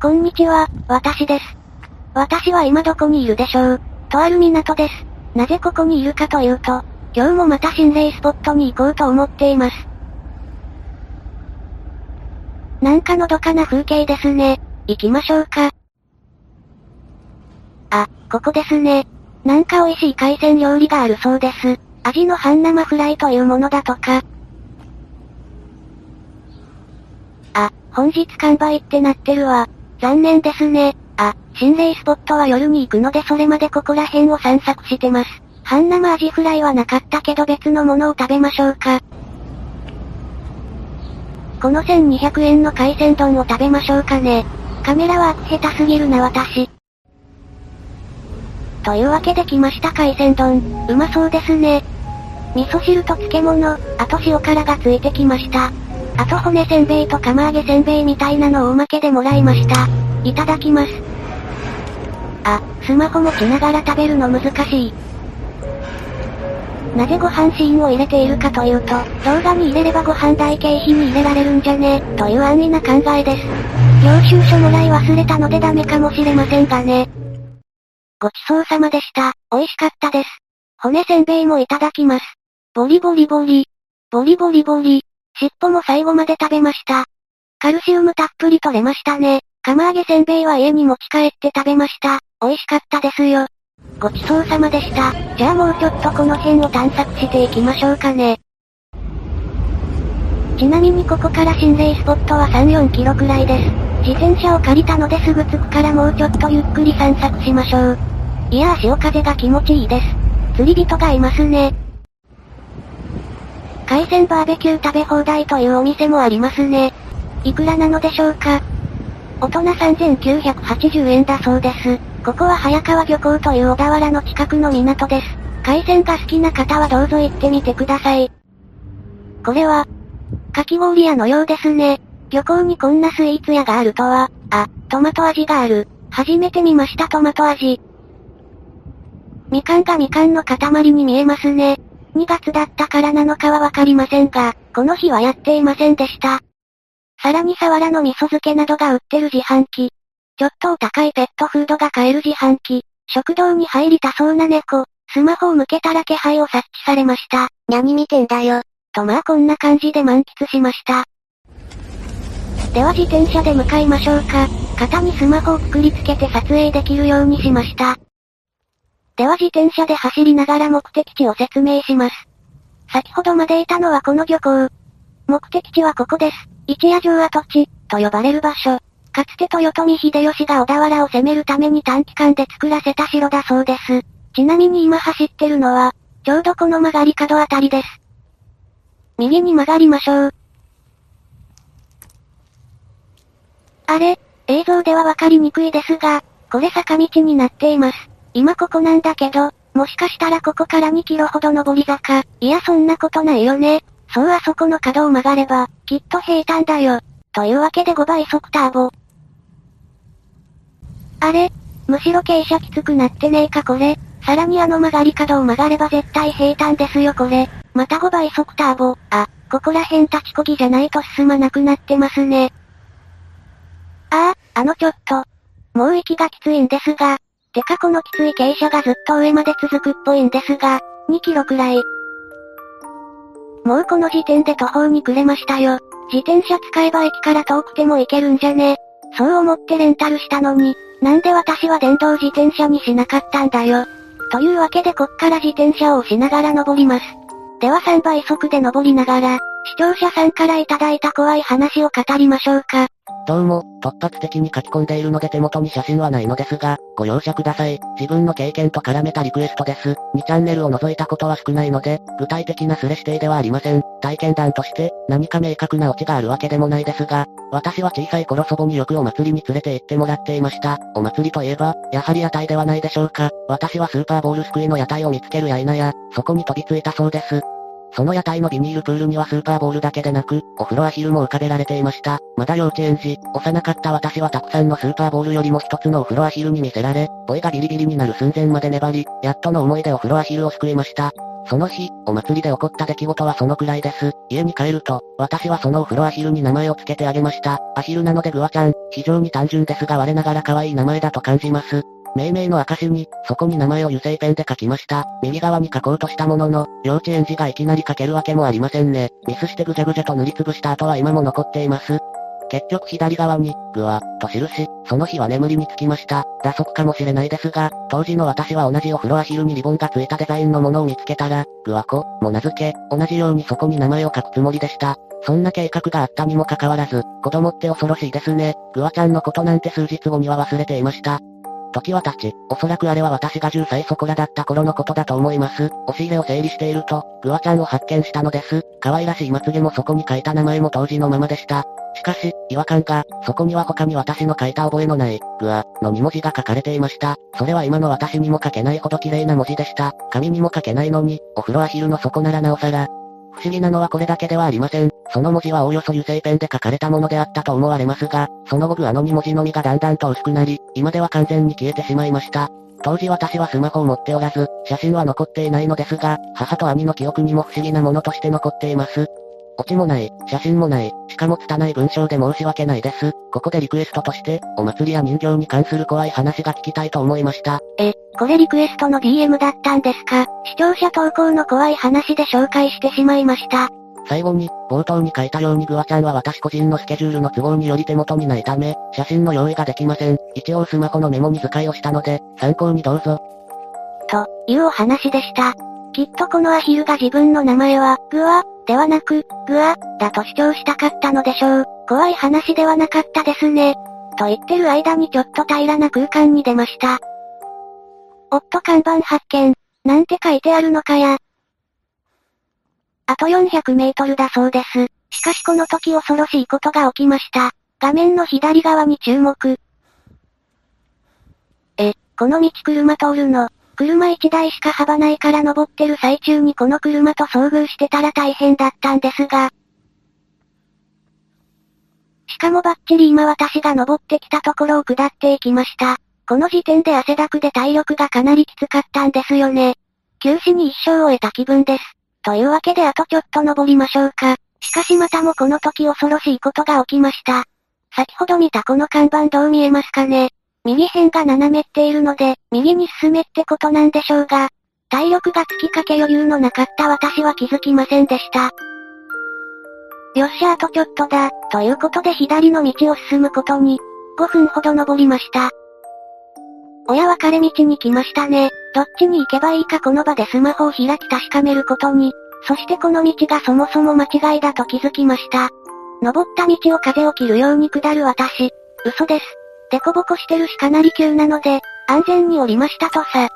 こんにちは、私です。私は今どこにいるでしょう。とある港です。なぜここにいるかというと、今日もまた心霊スポットに行こうと思っています。なんかのどかな風景ですね。行きましょうか。あ、ここですね。なんか美味しい海鮮料理があるそうです。味の半生フライというものだとか。あ、本日完売ってなってるわ。残念ですね。あ、心霊スポットは夜に行くのでそれまでここら辺を散策してます。半生アジフライはなかったけど別のものを食べましょうか。この1200円の海鮮丼を食べましょうかね。カメラワーク下手すぎるな私。というわけで来ました海鮮丼。うまそうですね。味噌汁と漬物、あと塩辛がついてきました。あと骨せんべいと釜揚げせんべいみたいなのをおまけでもらいました。いただきます。あ、スマホ持ちながら食べるの難しい。なぜご飯シーンを入れているかというと、動画に入れればご飯代経費に入れられるんじゃね、という安易な考えです。領収書もらい忘れたのでダメかもしれませんがね。ごちそうさまでした。美味しかったです。骨せんべいもいただきます。ボリボリボリ。ボリボリボリ。尻尾も最後まで食べました。カルシウムたっぷり取れましたね。釜揚げせんべいは家に持ち帰って食べました。美味しかったですよ。ごちそうさまでした。じゃあもうちょっとこの辺を探索していきましょうかね。ちなみにここから心霊スポットは3、4キロくらいです。自転車を借りたのですぐ着くからもうちょっとゆっくり散策しましょう。いやー潮風が気持ちいいです。釣り人がいますね。海鮮バーベキュー食べ放題というお店もありますね。いくらなのでしょうか？大人3980円だそうです。ここは早川漁港という小田原の近くの港です。海鮮が好きな方はどうぞ行ってみてください。これは、かき氷屋のようですね。漁港にこんなスイーツ屋があるとは、あ、トマト味がある。初めて見ましたトマト味。みかんがみかんの塊に見えますね。2月だったからなのかはわかりませんが、この日はやっていませんでした。さらにサワラの味噌漬けなどが売ってる自販機。ちょっとお高いペットフードが買える自販機。食堂に入りたそうな猫。スマホを向けたら気配を察知されました。何見てんだよ。とまあこんな感じで満喫しました。では自転車で向かいましょうか。肩にスマホをくくりつけて撮影できるようにしました。では自転車で走りながら目的地を説明します。先ほどまでいたのはこの漁港。目的地はここです。一夜城跡地、と呼ばれる場所。かつて豊臣秀吉が小田原を攻めるために短期間で作らせた城だそうです。ちなみに今走ってるのは、ちょうどこの曲がり角あたりです。右に曲がりましょう。あれ、映像ではわかりにくいですが、これ坂道になっています。今ここなんだけど、もしかしたらここから2キロほど上り坂。いやそんなことないよね。そうあそこの角を曲がれば、きっと平坦だよ。というわけで5倍速ターボ。あれ？むしろ傾斜きつくなってねえかこれ。さらにあの曲がり角を曲がれば絶対平坦ですよこれ。また5倍速ターボ。あ、ここら辺立ちこぎじゃないと進まなくなってますね。ああ、あのちょっと。もう息がきついんですが。てかこのきつい傾斜がずっと上まで続くっぽいんですが、2キロくらい。もうこの時点で途方に暮れましたよ。自転車使えば駅から遠くても行けるんじゃねそう思ってレンタルしたのに、なんで私は電動自転車にしなかったんだよ。というわけでこっから自転車を押しながら登ります。では3倍速で登りながら、視聴者さんからいただいた怖い話を語りましょうか。どうも、突発的に書き込んでいるので手元に写真はないのですが、ご容赦ください。自分の経験と絡めたリクエストです。2チャンネルを除いたことは少ないので、具体的なスレ指定ではありません。体験談として、何か明確なオチがあるわけでもないですが、私は小さい頃祖母によくお祭りに連れて行ってもらっていました。お祭りといえば、やはり屋台ではないでしょうか。私はスーパーボールすくいの屋台を見つけるや否や、そこに飛びついたそうです。その屋台のビニールプールにはスーパーボールだけでなく、お風呂アヒルも浮かべられていました。まだ幼稚園児、幼かった私はたくさんのスーパーボールよりも一つのお風呂アヒルに見せられ、声がビリビリになる寸前まで粘り、やっとの思いでお風呂アヒルを救いました。その日、お祭りで起こった出来事はそのくらいです。家に帰ると、私はそのお風呂アヒルに名前を付けてあげました。アヒルなのでグワちゃん、非常に単純ですが我ながら可愛い名前だと感じます。命名の証に、そこに名前を油性ペンで書きました。右側に書こうとしたものの、幼稚園児がいきなり書けるわけもありませんね。ミスしてぐじゃぐじゃと塗りつぶした後は今も残っています。結局左側に、ぐわ、と印、その日は眠りにつきました。打足かもしれないですが、当時の私は同じお風呂アヒルにリボンがついたデザインのものを見つけたら、ぐわこ、も名付け、同じようにそこに名前を書くつもりでした。そんな計画があったにもかかわらず、子供って恐ろしいですね。グワちゃんのことなんて数日後には忘れていました。時は経ち、おそらくあれは私が10歳そこらだった頃のことだと思います。押し入れを整理していると、グワちゃんを発見したのです。可愛らしいまつげもそこに書いた名前も当時のままでした。しかし、違和感が、そこには他に私の書いた覚えのない、グワ、の2文字が書かれていました。それは今の私にも書けないほど綺麗な文字でした。紙にも書けないのに、お風呂アヒルの底ならなおさら、不思議なのはこれだけではありません。その文字はおおよそ油性ペンで書かれたものであったと思われますが、その後あの2文字のみがだんだんと薄くなり、今では完全に消えてしまいました。当時私はスマホを持っておらず、写真は残っていないのですが、母と兄の記憶にも不思議なものとして残っています。オチもない、写真もない、しかも拙い文章で申し訳ないです。ここでリクエストとして、お祭りや人形に関する怖い話が聞きたいと思いました。え、これリクエストの DM だったんですか？視聴者投稿の怖い話で紹介してしまいました。最後に、冒頭に書いたようにグワちゃんは私個人のスケジュールの都合により手元にないため、写真の用意ができません。一応スマホのメモに使いをしたので、参考にどうぞ。というお話でした。きっとこのアヒルが自分の名前は、グワ、ではなく、グワ、だと主張したかったのでしょう。怖い話ではなかったですね。と言ってる間にちょっと平らな空間に出ました。おっと看板発見。なんて書いてあるのかや。あと400メートルだそうです。しかしこの時恐ろしいことが起きました。画面の左側に注目。え、この道車通るの、車1台しか幅ないから登ってる最中にこの車と遭遇してたら大変だったんですが。しかもバッチリ今私が登ってきたところを下っていきました。この時点で汗だくで体力がかなりきつかったんですよね。休止に一生を得た気分です。というわけであとちょっと登りましょうか。しかしまたもこの時恐ろしいことが起きました。先ほど見たこの看板どう見えますかね右辺が斜めっているので、右に進めってことなんでしょうが、体力が月かけ余裕のなかった私は気づきませんでした。よっしゃあとちょっとだ、ということで左の道を進むことに、5分ほど登りました。親分かれ道に来ましたね。どっちに行けばいいかこの場でスマホを開き確かめることに、そしてこの道がそもそも間違いだと気づきました。登った道を風を切るように下る私。嘘です。デコボコしてるしかなり急なので、安全に降りましたとさ。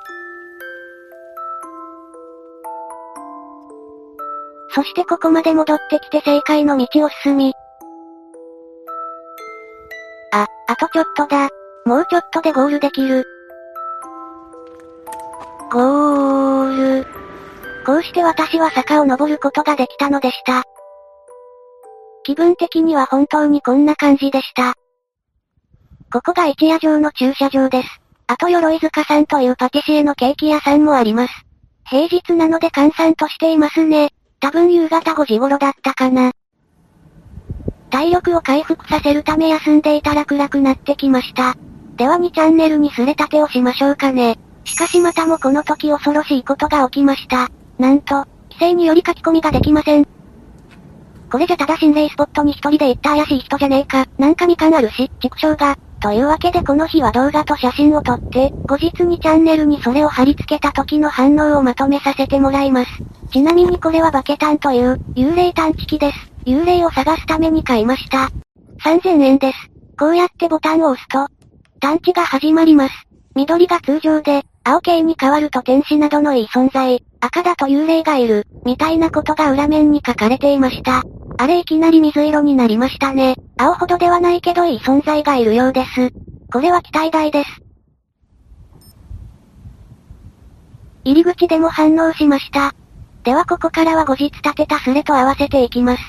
そしてここまで戻ってきて正解の道を進み。あ、あとちょっとだ。もうちょっとでゴールできる。ゴール。こうして私は坂を登ることができたのでした。気分的には本当にこんな感じでした。ここが一夜城の駐車場です。あと鎧塚さんというパティシエのケーキ屋さんもあります。平日なので閑散としていますね。多分夕方5時頃だったかな。体力を回復させるため休んでいたら暗くなってきました。では2チャンネルにすれたてをしましょうかね。しかしまたもこの時恐ろしいことが起きました。なんと、規制により書き込みができません。これじゃただ心霊スポットに一人で行った怪しい人じゃねえか。なんかみかんあるし、畜生が、というわけでこの日は動画と写真を撮って、後日にチャンネルにそれを貼り付けた時の反応をまとめさせてもらいます。ちなみにこれはバケタンという、幽霊探知機です。幽霊を探すために買いました。3000円です。こうやってボタンを押すと、探知が始まります。緑が通常で、青系に変わると天使などのいい存在、赤だと幽霊がいる、みたいなことが裏面に書かれていました。あれいきなり水色になりましたね。青ほどではないけどいい存在がいるようです。これは期待大です。入り口でも反応しました。ではここからは後日立てたスレと合わせていきます。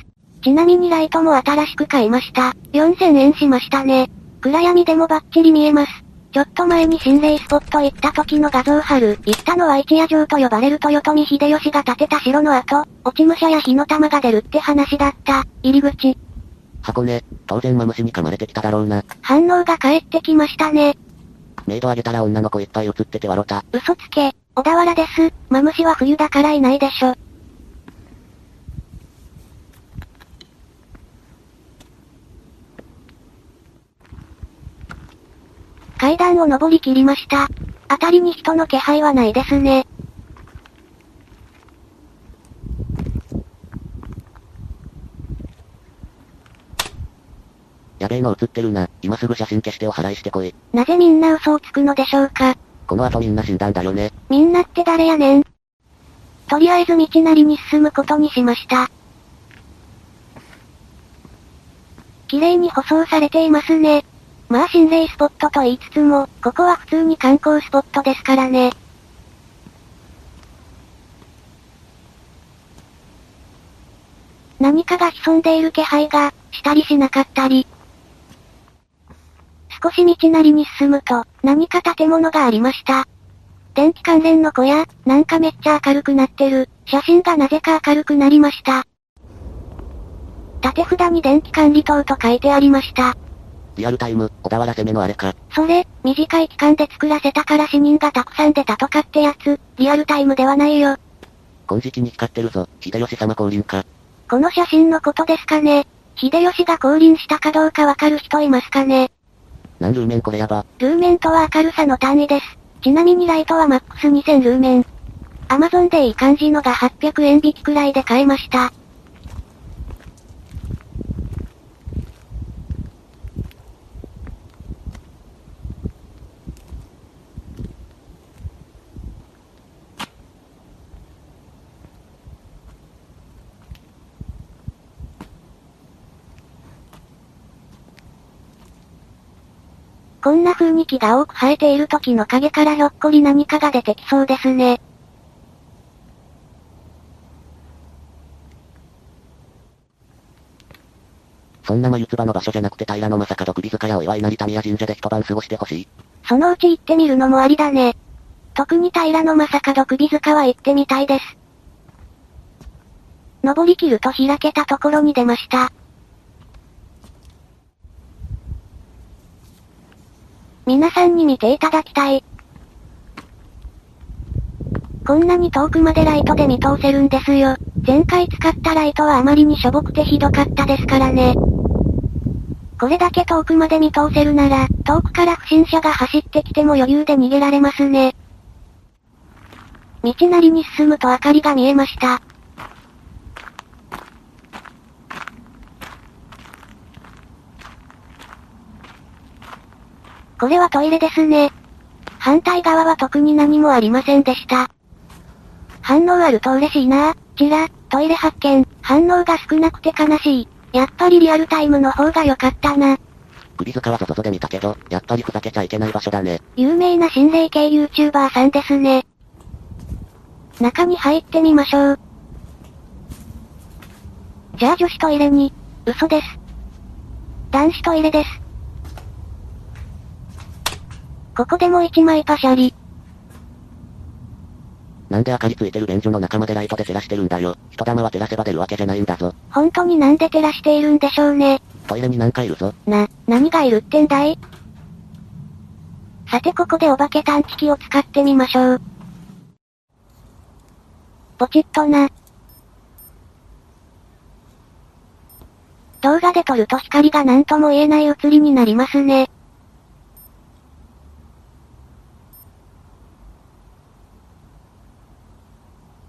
ちなみにライトも新しく買いました。4000円しましたね。暗闇でもバッチリ見えます。ちょっと前に心霊スポット行った時の画像貼る。行ったのは一夜城と呼ばれる豊臣秀吉が建てた城の後、落ち武者や火の玉が出るって話だった。入り口。箱根、当然マムシに噛まれてきただろうな。反応が返ってきましたね。メイドあげたら女の子いっぱい映ってて笑った。嘘つけ、小田原です。マムシは冬だからいないでしょ。階段を登り切りました。辺りに人の気配はないですね。やべえの映ってるな。今すぐ写真消してお払いしてこい。なぜみんな嘘をつくのでしょうか。この後みんな死んだんだよね。みんなって誰やねん。とりあえず道なりに進むことにしました。綺麗に舗装されていますね。まあ心霊スポットと言いつつも、ここは普通に観光スポットですからね。何かが潜んでいる気配が、したりしなかったり。少し道なりに進むと、何か建物がありました。電気関連の小屋、なんかめっちゃ明るくなってる。写真がなぜか明るくなりました。縦札に電気管理棟と書いてありました。リアルタイム、小田原攻めのあれか。それ、短い期間で作らせたから死人がたくさん出たとかってやつ、リアルタイムではないよ。金色に光ってるぞ、秀吉様降臨か。この写真のことですかね。秀吉が降臨したかどうかわかる人いますかね。なんルーメンこれやば。ルーメンとは明るさの単位です。ちなみにライトはマックス2000ルーメン。アマゾンでいい感じのが800円引きくらいで買えました。こんな風に木が多く生えている時の影からひょっこり何かが出てきそうですね。そんな眉唾の場所じゃなくて平野正門首塚やお祝い成田宮神社で一晩過ごしてほしい。そのうち行ってみるのもありだね。特に平野正門首塚は行ってみたいです。登り切ると開けたところに出ました。皆さんに見ていただきたい。こんなに遠くまでライトで見通せるんですよ。前回使ったライトはあまりにしょぼくてひどかったですからね。これだけ遠くまで見通せるなら、遠くから不審者が走ってきても余裕で逃げられますね。道なりに進むと明かりが見えました。これはトイレですね。反対側は特に何もありませんでした。反応あると嬉しいなちら、トイレ発見、反応が少なくて悲しい。やっぱりリアルタイムの方が良かったな。首塚は外で見たけど、やっぱりふざけちゃいけない場所だね。有名な心霊系 YouTuber さんですね。中に入ってみましょう。じゃあ女子トイレに、嘘です。男子トイレです。ここでも一枚パシャリ。なんで明かりついてる便所の中までライトで照らしてるんだよ。人玉は照らせば出るわけじゃないんだぞ。本当になんで照らしているんでしょうね。トイレになんかいるぞ。な、何がいるってんだい？さてここでお化け探知機を使ってみましょう。ポチッとな。動画で撮ると光が何とも言えない映りになりますね。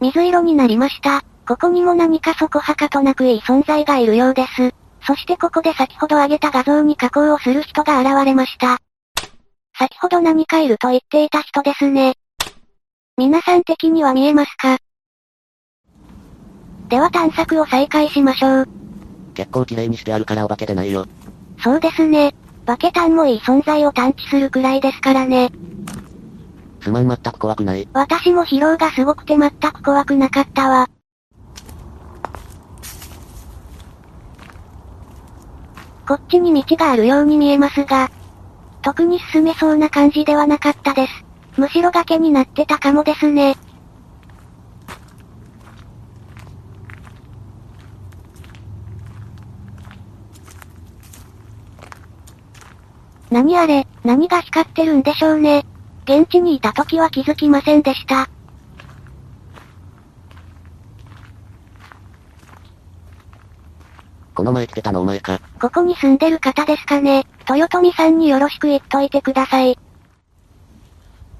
水色になりました。ここにも何かそこはかとなくいい存在がいるようです。そしてここで先ほど上げた画像に加工をする人が現れました。先ほど何かいると言っていた人ですね。皆さん的には見えますか？では探索を再開しましょう。結構綺麗にしてあるからお化けでないよ。そうですね。バケタンもいい存在を探知するくらいですからね。すまん全く怖くない。私も疲労がすごくて全く怖くなかったわ。こっちに道があるように見えますが、特に進めそうな感じではなかったです。むしろ崖になってたかもですね。何あれ、何が光ってるん。でしょうね。現地にいた時は気づきませんでした。この前来てたのお前か。ここに住んでる方ですかね。豊臣さんによろしく言っといてください。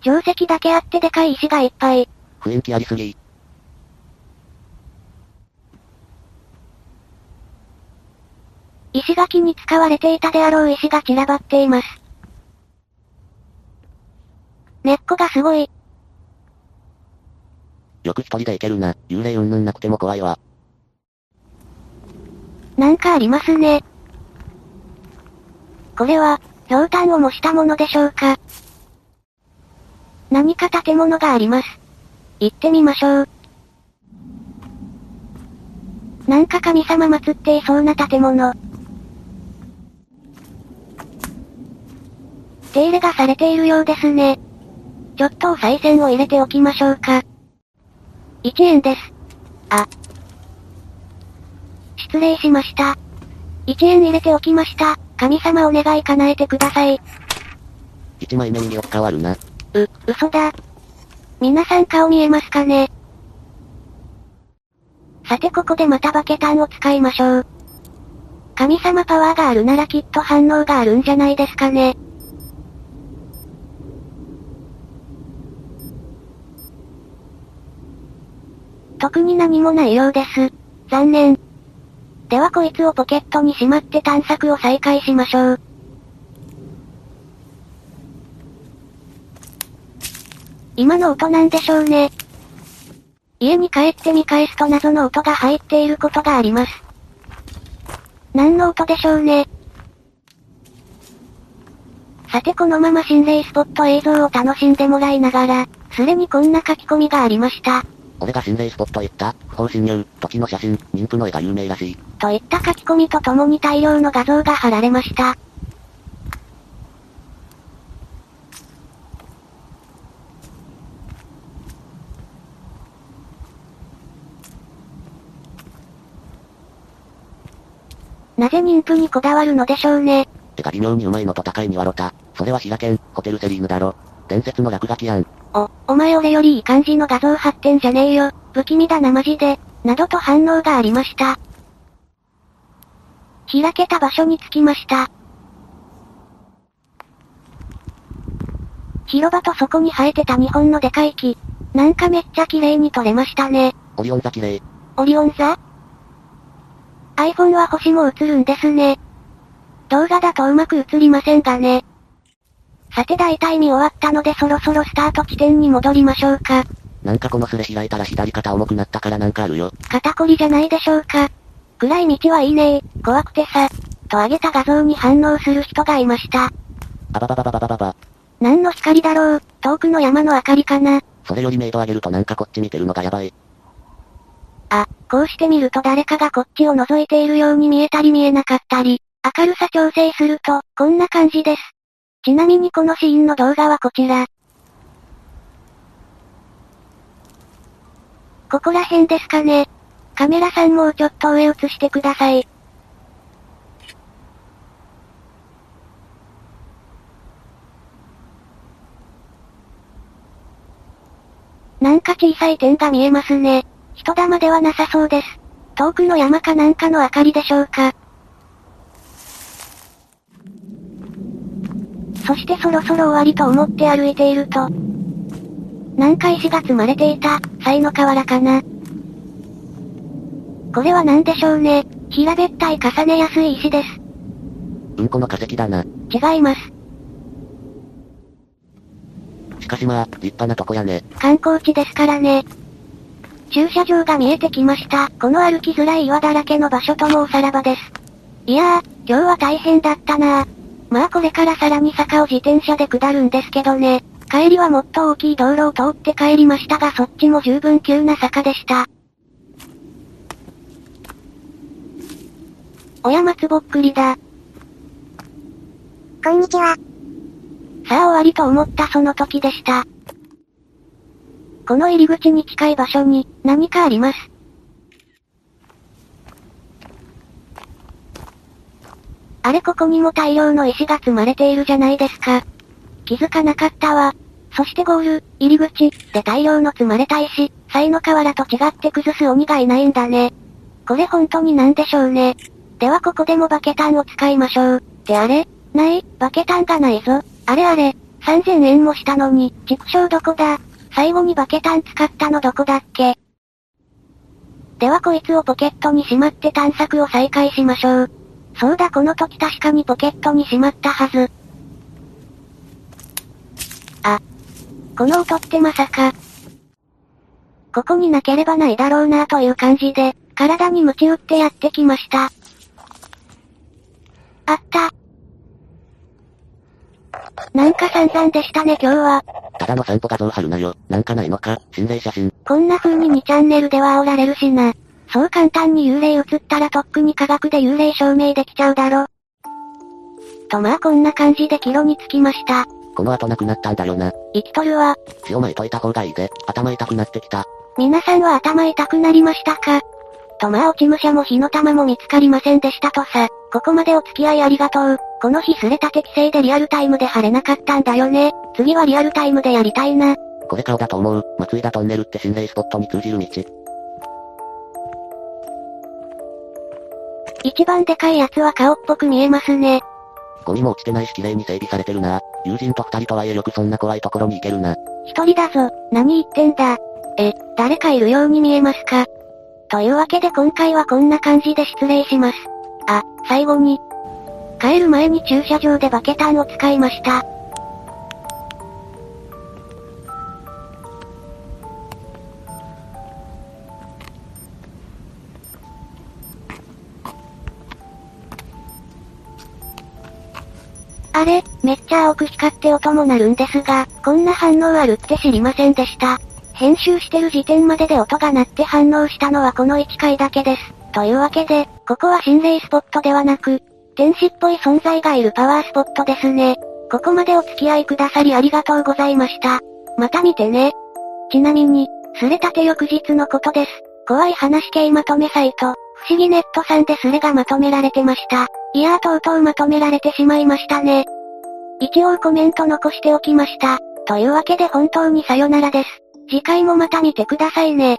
定石だけあってでかい石がいっぱい。雰囲気ありすぎ。石垣に使われていたであろう石が散らばっています。根っこがすごい。よく一人で行けるな。幽霊うんぬんなくても怖いわ。なんかありますね。これは、氷炭を模したものでしょうか。何か建物があります。行ってみましょう。なんか神様祀っていそうな建物。手入れがされているようですね。ちょっとお賽銭を入れておきましょうか。1円です。あ。失礼しました。1円入れておきました。神様お願い叶えてください。1枚目に4変わるな。う、嘘だ。皆さん顔見えますかねさてここでまたバケタンを使いましょう。神様パワーがあるならきっと反応があるんじゃないですかね。特に何もないようです。残念。ではこいつをポケットにしまって探索を再開しましょう。今の音なんでしょうね。家に帰って見返すと謎の音が入っていることがあります。何の音でしょうね。さてこのまま心霊スポット映像を楽しんでもらいながら、すでにこんな書き込みがありました。俺が心霊スポット行った、不法侵入、時の写真、妊婦の絵が有名らしい。といった書き込みとともに大量の画像が貼られました。なぜ妊婦にこだわるのでしょうね。てか微妙にうまいのと高いに笑った。それは滋賀県、ホテルセリーヌだろ。伝説の落書きやん。お、お前俺よりいい感じの画像貼ってんじゃねえよ。不気味だなマジで。などと反応がありました。開けた場所に着きました。広場とそこに生えてた日本のでかい木。なんかめっちゃ綺麗に撮れましたね。オリオン座綺麗。オリオン座 ?iPhone は星も映るんですね。動画だとうまく映りませんがね。さて大体見終わったのでそろそろスタート地点に戻りましょうか。なんかこのスレ開いたら左肩重くなったからなんかあるよ。肩こりじゃないでしょうか。暗い道はいいねー、怖くてさ。と上げた画像に反応する人がいました。あばばばばばばばば。何の光だろう、遠くの山の明かりかな。それよりメイド上げるとなんかこっち見てるのがやばい。あ、こうして見ると誰かがこっちを覗いているように見えたり見えなかったり、明るさ調整すると、こんな感じです。ちなみにこのシーンの動画はこちら。ここら辺ですかね。カメラさんもうちょっと上映してください。なんか小さい点が見えますね。人玉ではなさそうです。遠くの山かなんかの明かりでしょうか。そしてそろそろ終わりと思って歩いていると、なんか石が積まれていた、才の河原かな。これは何でしょうね。平べったい重ねやすい石です。うんこの化石だな。違います。しかしまあ、立派なとこやね。観光地ですからね。駐車場が見えてきました。この歩きづらい岩だらけの場所ともおさらばです。いやー、今日は大変だったなー。まあこれからさらに坂を自転車で下るんですけどね。帰りはもっと大きい道路を通って帰りましたがそっちも十分急な坂でした。親松ぼっくりだ。こんにちは。さあ終わりと思ったその時でした。この入り口に近い場所に、何かあります。あれここにも大量の石が積まれているじゃないですか。気づかなかったわ。そしてゴール、入り口、で大量の積まれた石、才の河原と違って崩す鬼がいないんだね。これ本当になんでしょうね。ではここでもバケタンを使いましょう。ってあれ？ない、バケタンがないぞ。あれあれ、3000円もしたのに、畜生どこだ？最後にバケタン使ったのどこだっけ？ではこいつをポケットにしまって探索を再開しましょう。そうだこの時確かにポケットにしまったはず。あ。この音ってまさか。ここになければないだろうなという感じで、体に鞭打ってやってきました。あった。なんか散々でしたね今日は。ただの散歩画像貼るなよ。なんかないのか心霊写真。こんな風に2チャンネルでは煽られるしな。そう簡単に幽霊映ったらとっくに科学で幽霊証明できちゃうだろ。とまあこんな感じで帰路に着きました。この後なくなったんだよな。生きとるわ。血を巻いといた方がいいで、頭痛くなってきた。皆さんは頭痛くなりましたか？とまあ落ち武者も火の玉も見つかりませんでしたとさ。ここまでお付き合いありがとう。この日すれた適正でリアルタイムで晴れなかったんだよね。次はリアルタイムでやりたいな。これ顔だと思う。松井田トンネルって心霊スポットに通じる道。一番でかいやつは顔っぽく見えますね。ゴミも落ちてないし綺麗に整備されてるな。友人と二人とはいえよくそんな怖いところに行けるな。一人だぞ、何言ってんだ。え、誰かいるように見えますか？というわけで今回はこんな感じで失礼します。あ、最後に。帰る前に駐車場でバケタンを使いました。あれ、めっちゃ青く光って音も鳴るんですが、こんな反応あるって知りませんでした。編集してる時点までで音が鳴って反応したのはこの1回だけです。というわけで、ここは心霊スポットではなく、天使っぽい存在がいるパワースポットですね。ここまでお付き合いくださりありがとうございました。また見てね。ちなみに、すれたて翌日のことです。怖い話系まとめサイト、不思議ネットさんでスレがまとめられてました。いやーとうとうまとめられてしまいましたね。一応コメント残しておきました。というわけで本当にさよならです。次回もまた見てくださいね。